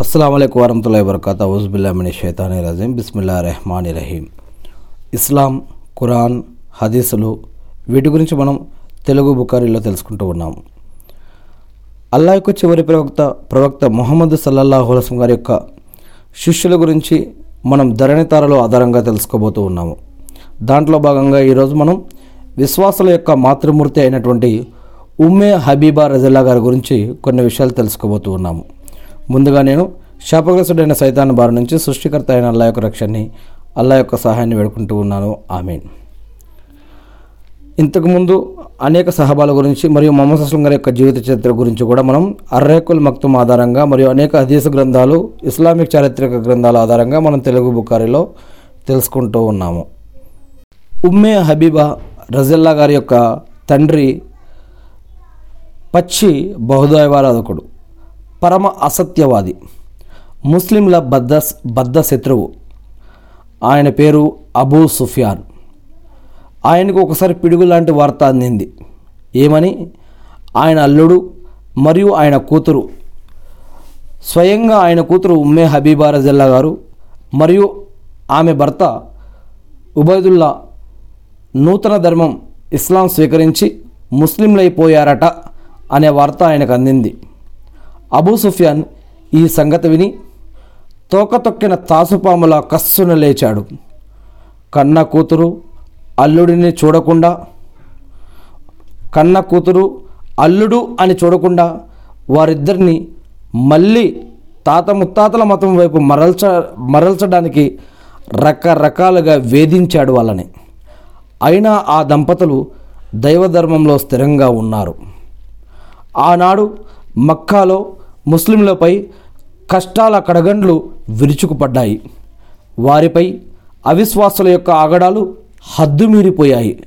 అస్సలంకు వరహతుల్లా వరకత ఔజుబుల్లామిని షేతాని రజీం బిస్మిల్లా రెహమాని రహీం ఇస్లాం ఖురాన్ హదీసులు వీటి గురించి మనం తెలుగు బుకారీలో తెలుసుకుంటూ ఉన్నాము అల్లా యొక్క చివరి ప్రవక్త ప్రవక్త మొహమ్మద్ సల్లల్లాహు అలసం గారి యొక్క శిష్యుల గురించి మనం ధరణితారలో ఆధారంగా తెలుసుకోబోతూ ఉన్నాము. దాంట్లో భాగంగా ఈరోజు మనం విశ్వాసుల యొక్క మాతృమూర్తి అయినటువంటి ఉమ్మే హబీబా రజల్లా గారి గురించి కొన్ని విషయాలు తెలుసుకోబోతూ ఉన్నాము. ముందుగా నేను శాపగ్రస్తుడైన సైతాన్ బారి నుంచి సృష్టికర్త అయిన అల్లా యొక్క రక్షణని అల్లా యొక్క సహాయాన్ని వేడుకుంటూ ఉన్నాను. ఆమెన్. ఇంతకుముందు అనేక సహబాల గురించి మరియు మొహమ్మద్ అస్లం గారి యొక్క జీవిత చరిత్ర గురించి కూడా మనం అర్రేకుల్ మక్తుం ఆధారంగా మరియు అనేక హదీసు గ్రంథాలు ఇస్లామిక్ చారిత్రక గ్రంథాల ఆధారంగా మనం తెలుగు బుకారిలో తెలుసుకుంటూ ఉన్నాము. ఉమ్మే హబీబా రజిల్లా గారి యొక్క తండ్రి పచ్చి బహుదైవారాధకుడు. పరమ అసత్యవాది. ముస్లింల బద్ద బద్ద శత్రువు. ఆయన పేరు అబూ సుఫియాన్. ఆయనకు ఒకసారి పిడుగు లాంటి వార్త అందింది. ఏమని? ఆయన అల్లుడు మరియు ఆయన కూతురు. స్వయంగా ఆయన కూతురు ఉమ్మే హబీబా రజల్లా గారు మరియు ఆమె భర్త ఉబైదుల్లా నూతన ధర్మం ఇస్లాం స్వీకరించి ముస్లింలైపోయారట అనే వార్త ఆయనకు అందింది. అబూ సుఫియాన్ ఈ సంగతి విని తోక తొక్కిన తాసుపాముల కస్సున లేచాడు. కన్న కూతురు అల్లుడిని చూడకుండా కన్న కూతురు అల్లుడు అని చూడకుండా వారిద్దరిని మళ్ళీ తాత ముత్తాతల మతం వైపు మరల్చ మరల్చడానికి రకరకాలుగా వేధించాడు వాళ్ళని. అయినా ఆ దంపతులు దైవధర్మంలో స్థిరంగా ఉన్నారు. ఆనాడు మక్కాలో ముస్లింలపై కష్టాల కడగండ్లు విరుచుకుపడ్డాయి. వారిపై అవిశ్వాసుల యొక్క ఆగడాలు హద్దుమీరిపోయాయి.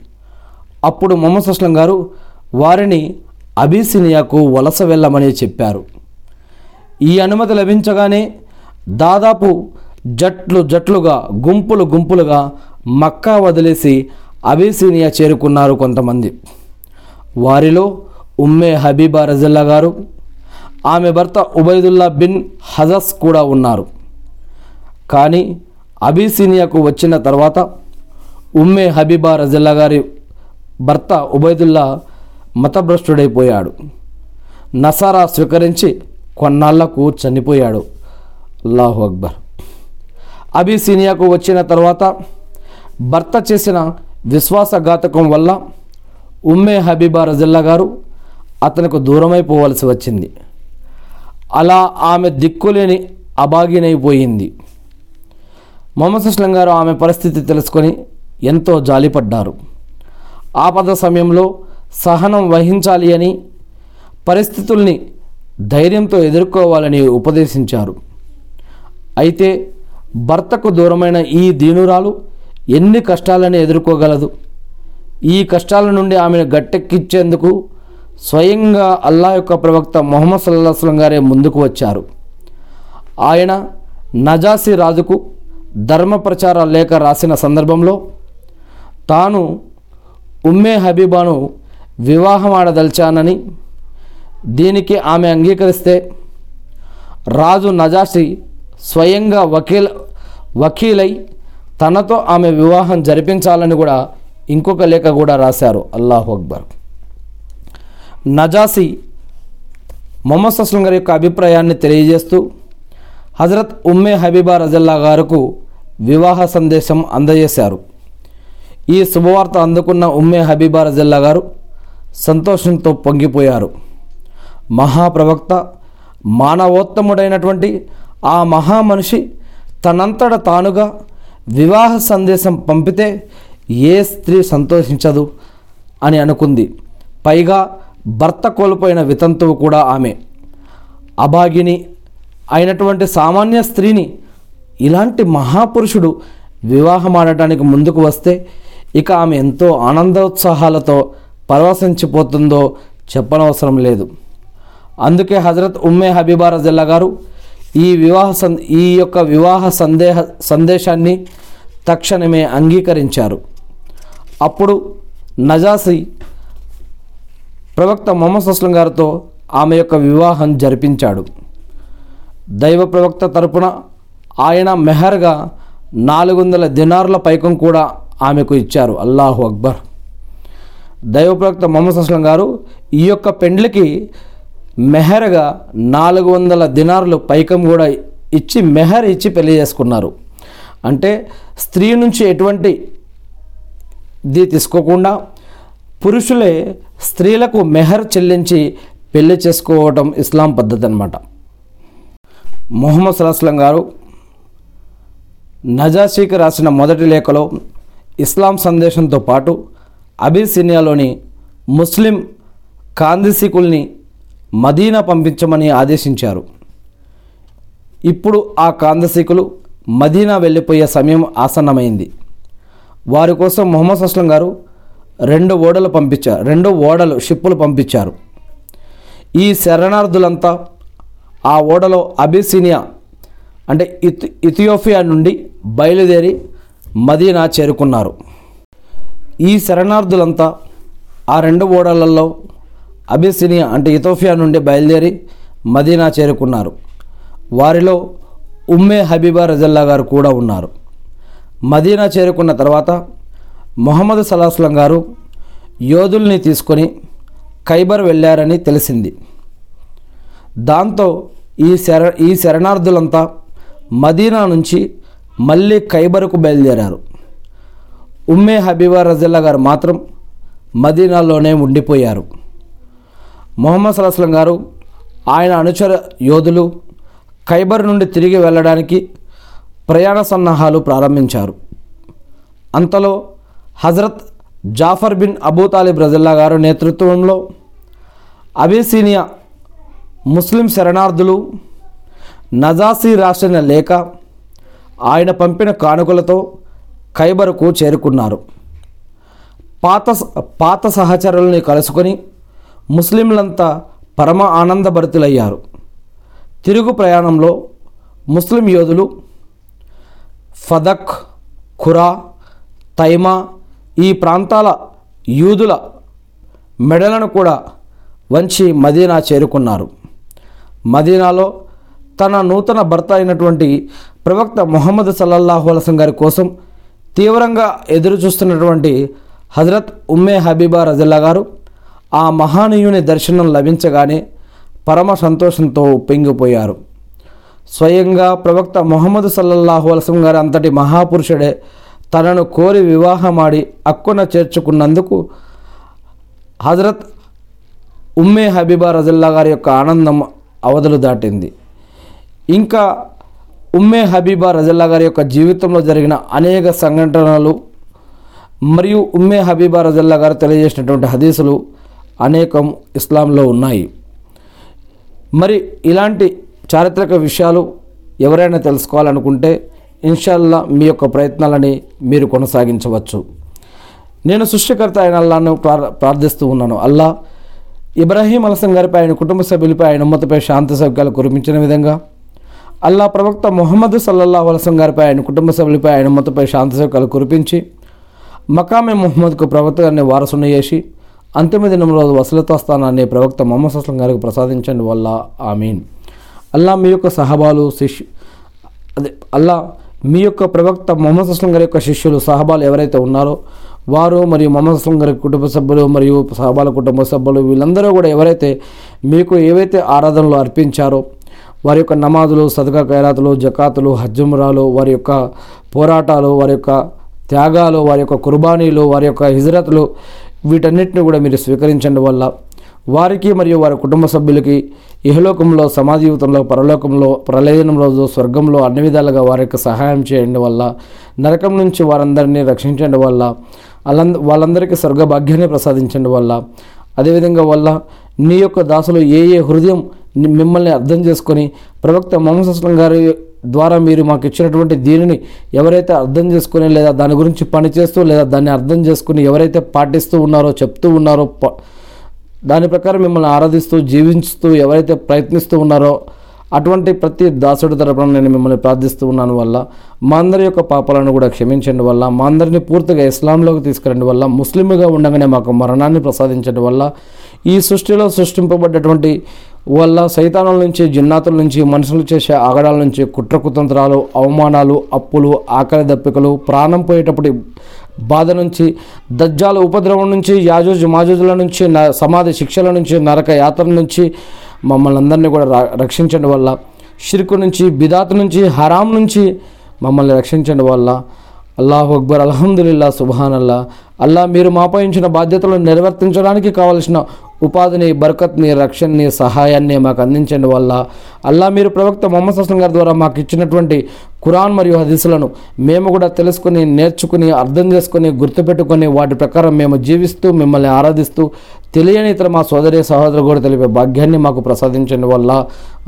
అప్పుడు మొహమ్మద్ అస్లం గారు వారిని అబీసినియాకు వలస వెళ్ళమని చెప్పారు. ఈ అనుమతి లభించగానే దాదాపు జట్లు జట్లుగా గుంపులు గుంపులుగా మక్కా వదిలేసి అబీసినియా చేరుకున్నారు కొంతమంది. వారిలో ఉమ్మే హబీబా రజిల్లా గారు ఆమె భర్త ఉబైదుల్లా బిన్ హజస్ కూడా ఉన్నారు. కానీ అబీసినియాకు వచ్చిన తర్వాత ఉమ్మే హబీబా రజల్లా గారి భర్త ఉబైదుల్లా మతభ్రష్టుడైపోయాడు. నసారా స్వీకరించి కొన్నాళ్ళకు చనిపోయాడు. అల్లాహు అక్బర్. అబీసినియాకు వచ్చిన తర్వాత భర్త చేసిన విశ్వాసఘాతకం వల్ల ఉమ్మే హబీబా రజల్లా గారు అతనికి దూరమైపోవలసి వచ్చింది. అలా ఆమె దిక్కులేని అభాగినైపోయింది మొహమ్మద్ గారు ఆమె పరిస్థితి తెలుసుకొని ఎంతో జాలిపడ్డారు. ఆపద సమయంలో సహనం వహించాలి అని పరిస్థితుల్ని ధైర్యంతో ఎదుర్కోవాలని ఉపదేశించారు. అయితే భర్తకు దూరమైన ఈ దీనురాలు ఎన్ని కష్టాలని ఎదుర్కోగలదు? ఈ కష్టాల నుండి ఆమెను గట్టెక్కించేందుకు స్వయంగా అల్లా యొక్క ప్రవక్త మొహమ్మద్ సల్లాహం గారే ముందుకు వచ్చారు. ఆయన నజాసి రాజుకు ధర్మ ప్రచార లేఖ రాసిన సందర్భంలో తాను ఉమ్మే హబీబాను వివాహం ఆడదలిచానని దీనికి ఆమె అంగీకరిస్తే రాజు నజాసి స్వయంగా వకీల్ వకీలై తనతో ఆమె వివాహం జరిపించాలని కూడా ఇంకొక లేఖ కూడా రాశారు. అల్లాహు అక్బర్. నజాసి మొహమ్మద్ సస్లం గారి యొక్క అభిప్రాయాన్ని తెలియజేస్తూ హజరత్ ఉమ్మే హబీబా రజల్లా గారుకు వివాహ సందేశం అందజేశారు. ఈ శుభవార్త అందుకున్న ఉమ్మే హబీబా రజల్లా గారు సంతోషంతో పొంగిపోయారు. మహాప్రవక్త మానవోత్తముడైనటువంటి ఆ మహామనిషి తనంతట తానుగా వివాహ సందేశం పంపితే ఏ స్త్రీ సంతోషించదు అని అనుకుంది. పైగా భర్త కోల్పోయిన వితంతువు కూడా ఆమె. అభాగిని అయినటువంటి సామాన్య స్త్రీని ఇలాంటి మహాపురుషుడు వివాహం ఆడటానికి ముందుకు వస్తే ఇక ఆమె ఎంతో ఆనందోత్సాహాలతో పరవశించిపోతుందో చెప్పనవసరం లేదు. అందుకే హజరత్ ఉమ్మే హబీబా రజల్లా గారు ఈ వివాహ సం ఈ యొక్క వివాహ సందేహ సందేశాన్ని తక్షణమే అంగీకరించారు. అప్పుడు నజాసి ప్రవక్త మొహమ్మద్ అస్లం గారితో ఆమె యొక్క వివాహం జరిపించాడు. దైవ ప్రవక్త తరపున ఆయన మెహర్గా నాలుగు వందల దినార్ల పైకం కూడా ఆమెకు ఇచ్చారు. అల్లాహు అక్బర్. దైవ ప్రవక్త మొహమ్మద్ అస్లం గారు ఈ యొక్క పెండ్లికి మెహర్గా నాలుగు వందల దినార్లు పైకం కూడా ఇచ్చి మెహర్ ఇచ్చి పెళ్ళి చేసుకున్నారు. అంటే స్త్రీ నుంచి ఎటువంటి ఇది తీసుకోకుండా పురుషులే స్త్రీలకు మెహర్ చెల్లించి పెళ్ళి చేసుకోవటం ఇస్లాం పద్ధతి అనమాట మొహమ్మద్ సలాహస్లం గారు నజాషీకి రాసిన మొదటి లేఖలో ఇస్లాం సందేశంతో పాటు అబిసినియాలోని ముస్లిం కాందిసికుల్ని మదీనా పంపించమని ఆదేశించారు. ఇప్పుడు ఆ కాందసీకులు మదీనా వెళ్ళిపోయే సమయం ఆసన్నమైంది. వారి కోసం మొహమ్మద్ అస్లం గారు రెండు ఓడలు పంపించారు రెండు ఓడలు షిప్పులు పంపించారు. ఈ శరణార్థులంతా ఆ ఓడలో అబిసినియా అంటే ఇథి ఇథియోపియా నుండి బయలుదేరి మదీనా చేరుకున్నారు. ఈ శరణార్థులంతా ఆ రెండు ఓడలలో అబిసినియా అంటే ఇథోపియా నుండి బయలుదేరి మదీనా చేరుకున్నారు. వారిలో ఉమ్మే హబీబా రజల్లా గారు కూడా ఉన్నారు. మదీనా చేరుకున్న తర్వాత మొహమ్మద్ సలాహస్లం గారు యోధుల్ని తీసుకొని ఖైబర్ వెళ్ళారని తెలిసింది. దాంతో ఈ శర ఈ శరణార్థులంతా మదీనా నుంచి మళ్ళీ ఖైబర్కు బయలుదేరారు. ఉమ్మే హబీబా రజల్లా గారు మాత్రం మదీనాలోనే ఉండిపోయారు. మొహమ్మద్ సలాహస్లం గారు ఆయన అనుచర యోధులు ఖైబర్ నుండి తిరిగి వెళ్ళడానికి ప్రయాణ సన్నాహాలు ప్రారంభించారు. అంతలో హజరత్ జాఫర్ బిన్ అబూ తాలిబ్ రజల్లా గారు నేతృత్వంలో అబిసీనియా ముస్లిం శరణార్థులు నజాసీ రాసిన లేఖ ఆయన పంపిన కానుకలతో ఖైబర్కు చేరుకున్నారు. పాత పాత సహచరుల్ని కలుసుకొని ముస్లింలంతా పరమ ఆనందభరితులయ్యారు. తిరుగు ప్రయాణంలో ముస్లిం యోధులు ఫదక్ ఖురా తైమా ఈ ప్రాంతాల యూదుల మెడలను కూడా వంచి మదీనా చేరుకున్నారు. మదీనాలో తన నూతన భర్త అయినటువంటి ప్రవక్త మొహమ్మద్ సల్లల్లాహు అలసం గారి కోసం తీవ్రంగా ఎదురుచూస్తున్నటువంటి హజరత్ ఉమ్మే హబీబా రజల్లా గారు ఆ మహానీయుని దర్శనం లభించగానే పరమ సంతోషంతో ఉప్పొంగిపోయారు స్వయంగా ప్రవక్త మొహమ్మద్ సల్లల్లాహు అలసం గారి అంతటి మహాపురుషుడే తనను కోరి వివాహమాడి అక్కున చేర్చుకున్నందుకు హజరత్ ఉమ్మే హబీబా రజల్లా గారి యొక్క ఆనందం అవధులు దాటింది. ఇంకా ఉమ్మే హబీబా రజల్లా గారి యొక్క జీవితంలో జరిగిన అనేక సంఘటనలు మరియు ఉమ్మే హబీబా రజల్లా గారు తెలియజేసినటువంటి హదీసులు అనేకం ఇస్లాంలో ఉన్నాయి. మరి ఇలాంటి చారిత్రక విషయాలు ఎవరైనా తెలుసుకోవాలనుకుంటే ఇన్షాల్లా మీ యొక్క ప్రయత్నాలని మీరు కొనసాగించవచ్చు. నేను సృష్టికర్త అయిన అల్లాను ప్రార్థిస్తూ ఉన్నాను. అల్లా ఇబ్రాహీం అలసం గారిపై ఆయన కుటుంబ సభ్యులపై ఆయన ఉమ్మతపై శాంతి సౌక్యాలు కురిపించిన విధంగా అల్లా ప్రవక్త మొహమ్మద్ సల్లల్లా అలసం గారిపై ఆయన కుటుంబ సభ్యులపై ఆయన ఉమ్మతపై శాంతి సౌక్యాలు కురిపించి మకామే ప్రవక్త గారిని వారసుని చేసి అంతిమ దినం రోజు వసలతా స్థానాన్ని ప్రవక్త మొహమ్మద్ అస్లం గారికి ప్రసాదించండి. వల్ల ఆమీన్. అల్లా మీ యొక్క సహబాలు శిష్యు అదే అల్లా మీ యొక్క ప్రవక్త మొహమ్మద్ అస్లం గారి యొక్క శిష్యులు సహబాలు ఎవరైతే ఉన్నారో వారు మరియు మొహమ్మద్ అస్లం గారి కుటుంబ సభ్యులు మరియు సహబాల కుటుంబ సభ్యులు వీళ్ళందరూ కూడా ఎవరైతే మీకు ఏవైతే ఆరాధనలు అర్పించారో వారి యొక్క నమాజులు సదకా ఖైరాతులు జకాతులు హజ్జుమురాలు వారి యొక్క పోరాటాలు వారి యొక్క త్యాగాలు వారి యొక్క కుర్బానీలు వారి యొక్క హిజరతులు వీటన్నిటిని కూడా మీరు స్వీకరించండి వల్ల వారికి మరియు వారి కుటుంబ సభ్యులకి ఇహలోకంలో సమాజీవితంలో పరలోకంలో ప్రళయనం రోజు స్వర్గంలో అన్ని విధాలుగా వారికి సహాయం చేయండి వల్ల నరకం నుంచి వారందరినీ రక్షించండి వల్ల వాళ్ళంద వాళ్ళందరికీ స్వర్గ భాగ్యాన్ని ప్రసాదించండి వల్ల అదేవిధంగా వల్ల నీ యొక్క దాసులు ఏ ఏ హృదయం మిమ్మల్ని అర్థం చేసుకొని ప్రవక్త మొహమ్మద్ గారి ద్వారా మీరు మాకు ఇచ్చినటువంటి దీనిని ఎవరైతే అర్థం చేసుకుని లేదా దాని గురించి పనిచేస్తూ లేదా దాన్ని అర్థం చేసుకుని ఎవరైతే పాటిస్తూ ఉన్నారో చెప్తూ ఉన్నారో ప- దాని ప్రకారం మిమ్మల్ని ఆరాధిస్తూ జీవించుతూ ఎవరైతే ప్రయత్నిస్తూ ఉన్నారో అటువంటి ప్రతి దాసుడి తరపున నేను మిమ్మల్ని ప్రార్థిస్తూ ఉన్నాను వల్ల మా అందరి యొక్క పాపాలను కూడా క్షమించండి వల్ల మా అందరినీ పూర్తిగా ఇస్లాంలోకి తీసుకురండి వల్ల ముస్లింగా ఉండగానే మాకు మరణాన్ని ప్రసాదించడం వల్ల ఈ సృష్టిలో సృష్టింపబడ్డటువంటి వల్ల సైతానుల నుంచి జిన్నాతుల నుంచి మనుషులు చేసే ఆగడాల నుంచి కుట్ర కుతంత్రాలు అవమానాలు అప్పులు ఆకలి దప్పికలు ప్రాణం పోయేటప్పుడు బాధ నుంచి దజ్జాల ఉపద్రవం నుంచి యాజోజు మాజోజుల నుంచి న సమాధి శిక్షల నుంచి నరక యాత్ర నుంచి మమ్మల్ని అందరినీ కూడా రా- రక్షించడం వల్ల. షిర్కు నుంచి బిదాత్ నుంచి హరాం నుంచి మమ్మల్ని రక్షించడం వల్ల. అల్లాహు అక్బర్ అల్హమ్దుల్లా సుబాన్ అల్లా అల్లా మీరు మాపయించిన బాధ్యతలను నిర్వర్తించడానికి కావలసిన ఉపాధిని బరకత్ని రక్షణని సహాయాన్ని మాకు అందించండి వల్ల. అల్లా మీరు ప్రవక్త మొహమ్మద్ సస్లం గారి ద్వారా మాకు ఇచ్చినటువంటి ఖురాన్ మరియు హదీసులను మేము కూడా తెలుసుకుని నేర్చుకుని అర్థం చేసుకుని గుర్తుపెట్టుకొని వాటి ప్రకారం మేము జీవిస్తూ మిమ్మల్ని ఆరాధిస్తూ తెలియని ఇతర మా సోదరి సహోదరు కూడా తెలిపే భాగ్యాన్ని మాకు ప్రసాదించండి వల్ల.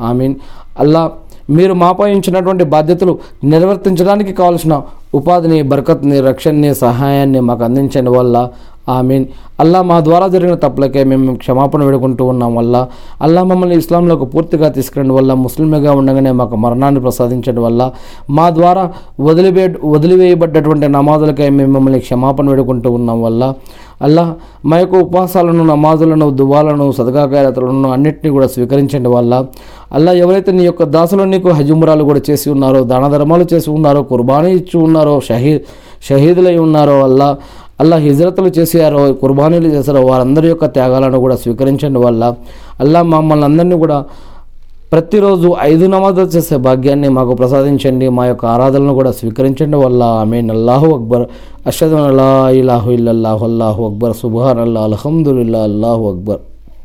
ఐ మీన్ అల్లా మీరు మాపై ఉంచినటువంటి బాధ్యతలు నిర్వర్తించడానికి కావాల్సిన ఉపాధిని బరకత్ని రక్షణని సహాయాన్ని మాకు అందించండి వల్ల. ఆమెన్. అల్లా మా ద్వారా జరిగిన తప్పులకే మేము క్షమాపణ వేడుకుంటూ ఉన్నాం వల్ల. అల్లా మమ్మల్ని ఇస్లాంలోకి పూర్తిగా తీసుకురండి వల్ల ముస్లింగా ఉండగానే మాకు మరణాన్ని ప్రసాదించడం వల్ల. మా ద్వారా వదిలివే వదిలివేయబడ్డటువంటి నమాజులకై మేము మమ్మల్ని క్షమాపణ వేడుకుంటూ ఉన్నాం వల్ల. అల్లా మా యొక్క ఉపవాసాలను నమాజులను దువాలను సదగాకారతలను అన్నింటినీ కూడా స్వీకరించండి వల్ల. అల్లా ఎవరైతే నీ యొక్క దాసులు నీకు హజుమురాలు కూడా చేసి ఉన్నారో దాన ధర్మాలు చేసి ఉన్నారో కుర్బానీ ఇచ్చి ఉన్నారో షహీ షహీదులై ఉన్నారో అల్లా అల్లా హిజ్రతులు చేశారో కుర్బానీలు చేశారో వారందరి యొక్క త్యాగాలను కూడా స్వీకరించండి వల్ల. అల్లా మమ్మల్ని అందరినీ కూడా ప్రతిరోజు ఐదు నమాజులు చేసే భాగ్యాన్ని మాకు ప్రసాదించండి మా యొక్క ఆరాధనను కూడా స్వీకరించండి వల్ల. ఆమె అల్లాహు అక్బర్. అషద్ అల్లా ఇలాహు ఇల్లల్లాహు అల్లాహు అక్బర్. సుబాన్ అల్లా అల్హమ్దుల్లా అల్లాహు అక్బర్.